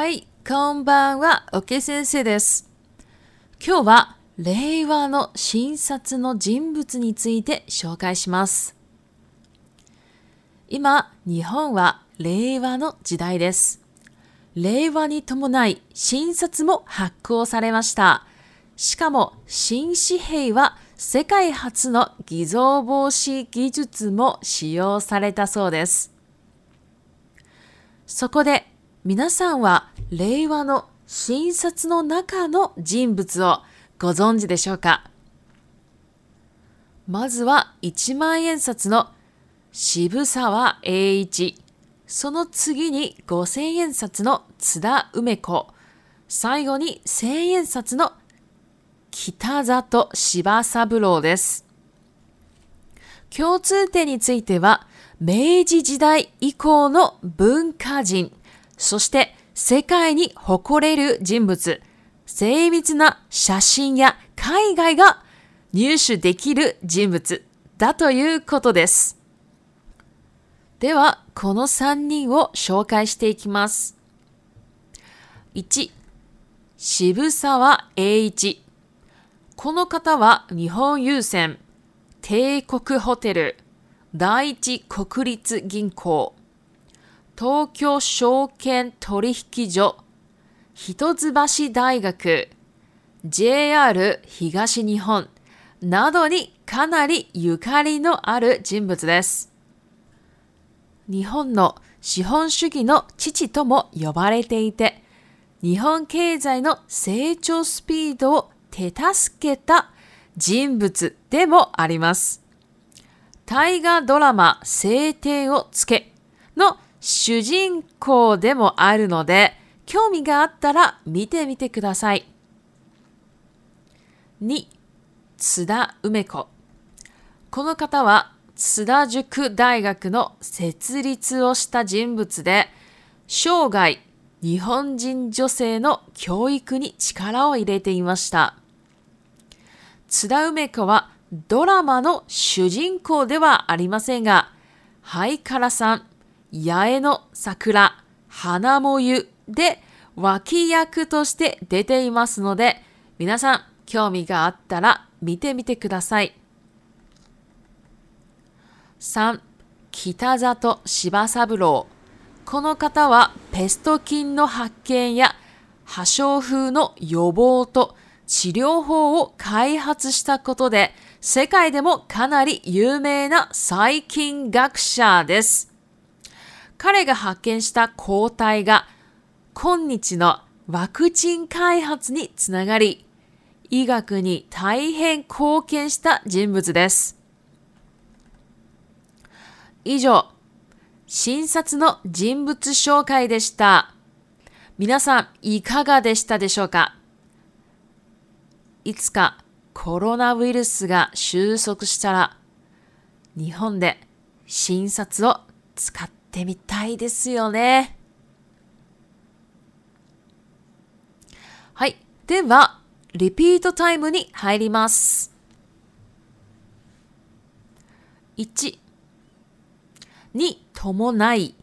はい、こんばんは、おけ先生です。今日は令和の診察の人物について紹介します。今、日本は令和の時代です。令和に伴い診察も発行されました。しかも新紙幣は世界初の偽造防止技術も使用されたそうです。そこで皆さんは令和の新札の中の人物をご存知でしょうかまずは一万円札の渋沢栄一。その次に五千円札の津田梅子。最後に千円札の北里柴三郎です。共通点については、明治時代以降の文化人、そして世界に誇れる人物、精密な写真や海外が入手できる人物だということです。では、この3人を紹介していきます。1、渋沢栄一。この方は日本郵船、帝国ホテル、第一国立銀行、東京証券取引所、一橋大学、JR 東日本などにかなりゆかりのある人物です。日本の資本主義の父とも呼ばれていて、日本経済の成長スピードを手助けた人物でもあります。大河ドラマ「制定をつけ」の主人公でもあるので、興味があったら見てみてください。2、津田梅子。この方は津田塾大学の設立をした人物で、生涯日本人女性の教育に力を入れていました。津田梅子はドラマの主人公ではありませんが、ハイカラさん、八重の桜、花もゆで脇役として出ていますので、皆さん興味があったら見てみてください。3. 北里柴三郎。この方はペスト菌の発見や破傷風の予防と治療法を開発したことで世界でもかなり有名な細菌学者です。彼が発見した抗体が今日のワクチン開発につながり、医学に大変貢献した人物です。以上、診察の人物紹介でした。皆さん、いかがでしたでしょうかいつかコロナウイルスが収束したら、日本で診察を使ってってみたいですよね。はい。では、リピートタイムに入ります。1に伴い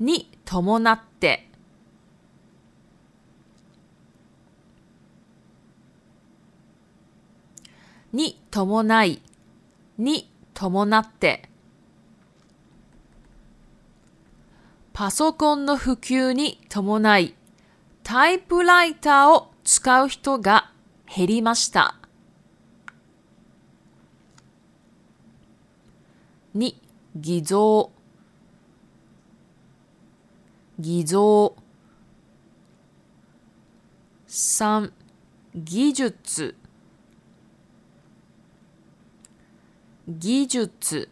に伴ってに伴いに伴ってパソコンの普及に伴い、タイプライターを使う人が減りました。2、偽造。偽造。3、技術。技術。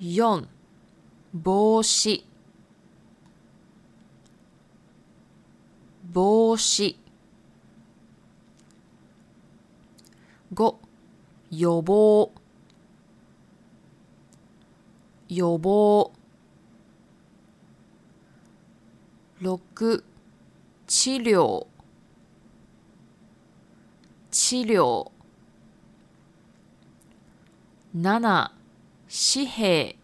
4帽子帽子五予防予防六治療治療七紙幣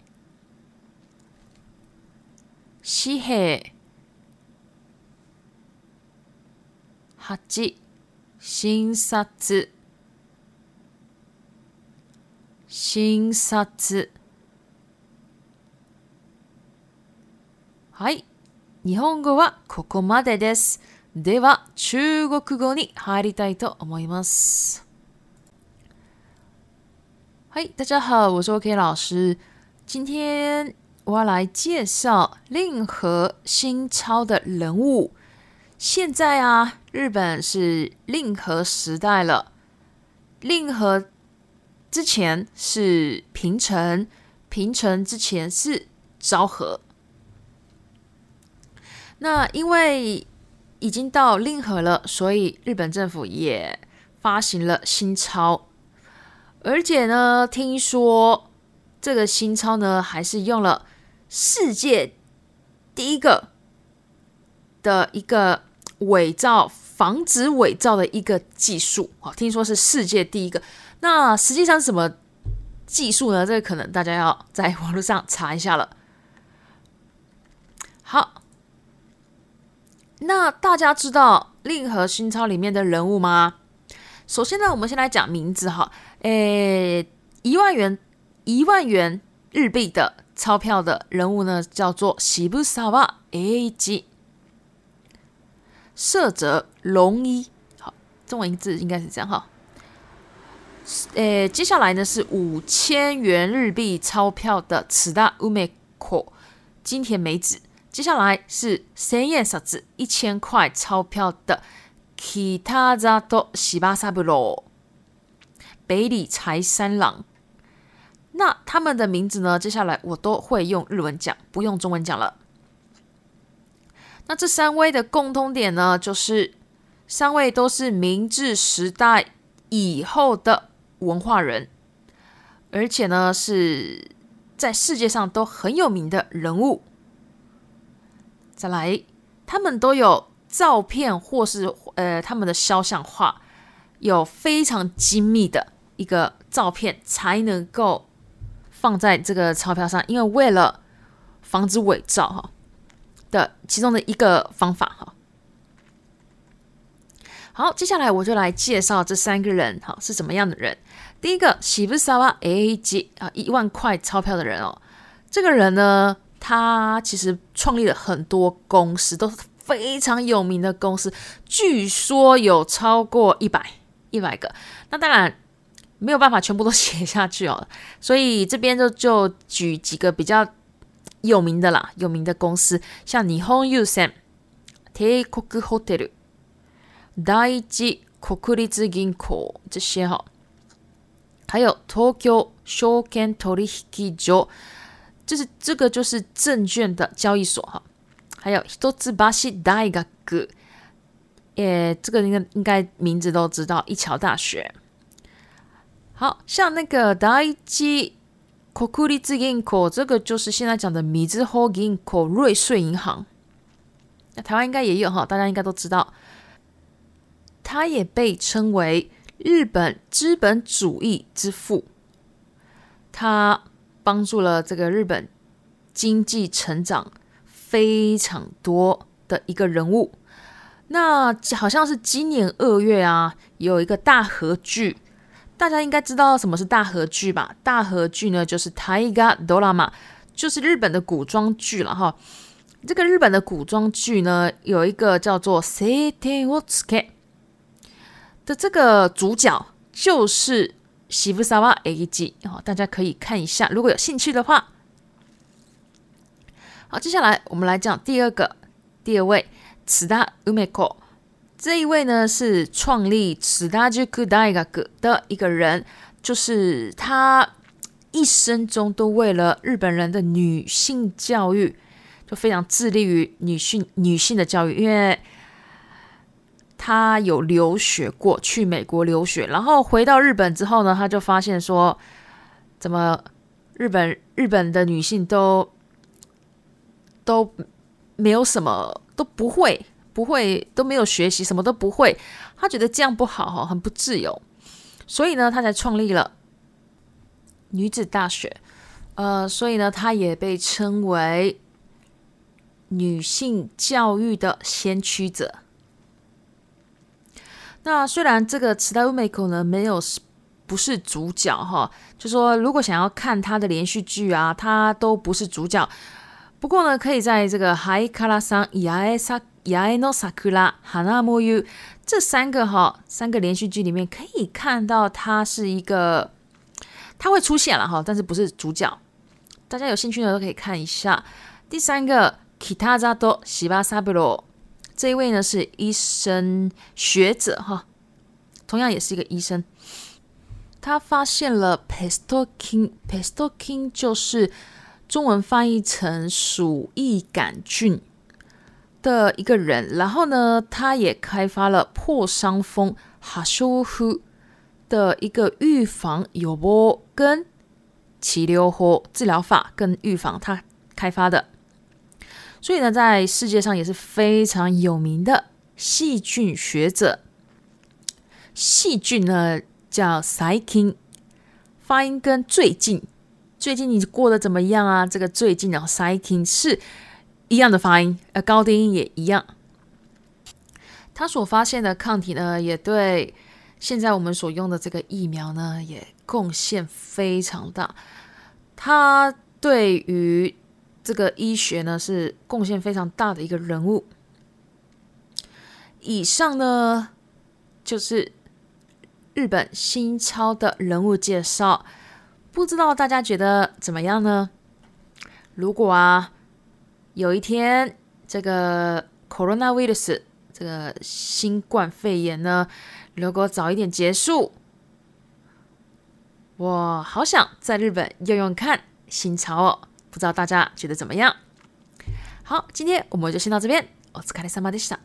紙幣八、診察診察はい。日本語はここまでです。では、中国語に入りたいと思います。嗨，大家好，我是 OK 老师。今天我要来介绍令和新钞的人物。现在啊，日本是令和时代了。令和之前是平成，平成之前是昭和。那因为已经到令和了，所以日本政府也发行了新钞。而且呢，听说这个新钞呢，还是用了。世界第一个的一个伪造防止伪造的一个技术哦，听说是世界第一个。那实际上是什么技术呢？这个可能大家要在网络上查一下了。好，那大家知道《令和新钞》里面的人物吗？首先呢，我们先来讲名字哈。诶，一万元一万元日币的。钞票的人物呢，叫做喜布萨瓦 A 吉，色泽龙一，好，中文字应该是这样哈。诶，接下来呢是五千元日币钞票的此大 umeko 金田美子，接下来是三叶啥子一千块钞票的 kita zato 喜巴沙布罗北里财三郎。那他们的名字呢？接下来我都会用日文讲，不用中文讲了。那这三位的共通点呢，就是三位都是明治时代以后的文化人，而且呢是在世界上都很有名的人物。再来，他们都有照片或是呃他们的肖像画，有非常精密的一个照片才能够。放在这个钞票上，因为为了防止伪造哈的其中的一个方法哈。好，接下来我就来介绍这三个人哈是怎么样的人。第一个，喜不撒瓦 A G 啊，一万块钞票的人哦，这个人呢，他其实创立了很多公司，都是非常有名的公司，据说有超过一百一百个。那当然。没有办法全部都写下去哦，所以这边就就举几个比较有名的啦，有名的公司像日本优胜、帝国ホテル、第一国立銀行，这些哈，还有 Tokyo Shoken t o k o 就是这个就是证券的交易所哈，还有一つ橋大学，诶，这个应该应该名字都知道，一桥大学。好像那个第一国库银行，这个就是现在讲的 m i z 银行，瑞穗银行。那台湾应该也有哈，大家应该都知道。他也被称为日本资本主义之父，他帮助了这个日本经济成长非常多的一个人物。那好像是今年二月啊，有一个大和剧。大家应该知道什么是大和剧吧？大和剧呢，就是 Taiga Dorama，就是日本的古装剧了哈。这个日本的古装剧呢，有一个叫做 s e t e i o t o s k e 的这个主角，就是喜夫沙瓦 A G，好，大家可以看一下，如果有兴趣的话。好，接下来我们来讲第二个，第二位，津大惠子。这一位呢是创立“史大吉库代一个的一个人，就是他一生中都为了日本人的女性教育，就非常致力于女性女性的教育，因为他有留学过去美国留学，然后回到日本之后呢，他就发现说，怎么日本日本的女性都都没有什么都不会。不会都没有学习，什么都不会。他觉得这样不好哈，很不自由，所以呢，他才创立了女子大学。呃，所以呢，他也被称为女性教育的先驱者。那虽然这个池袋乌梅子呢，没有不是主角哈，就说如果想要看他的连续剧啊，他都不是主角。不过呢，可以在这个海卡拉桑亚埃萨。亚爱诺·萨库拉、哈纳莫尤这三个哈三个连续剧里面可以看到，它是一个它会出现了哈，但是不是主角。大家有兴趣的都可以看一下。第三个，Kitazato 喜巴沙贝罗这一位呢是医生学者哈，同样也是一个医生，他发现了 pesto king pesto king 就是中文翻译成鼠疫杆菌。的一个人，然后呢，他也开发了破伤风哈修呼的一个预防有波，跟奇流活治疗法跟预防他开发的，所以呢，在世界上也是非常有名的细菌学者。细菌呢叫 s y k i n g 发音跟最近最近你过得怎么样啊？这个最近啊 s y k i n g 是。一样的发音，呃，高低音也一样。他所发现的抗体呢，也对现在我们所用的这个疫苗呢，也贡献非常大。他对于这个医学呢，是贡献非常大的一个人物。以上呢，就是日本新超的人物介绍。不知道大家觉得怎么样呢？如果啊。有一天，这个 coronavirus，这个新冠肺炎呢，如果早一点结束，我好想在日本用用看新潮哦，不知道大家觉得怎么样？好，今天我们就先到这边，お疲れ様でした。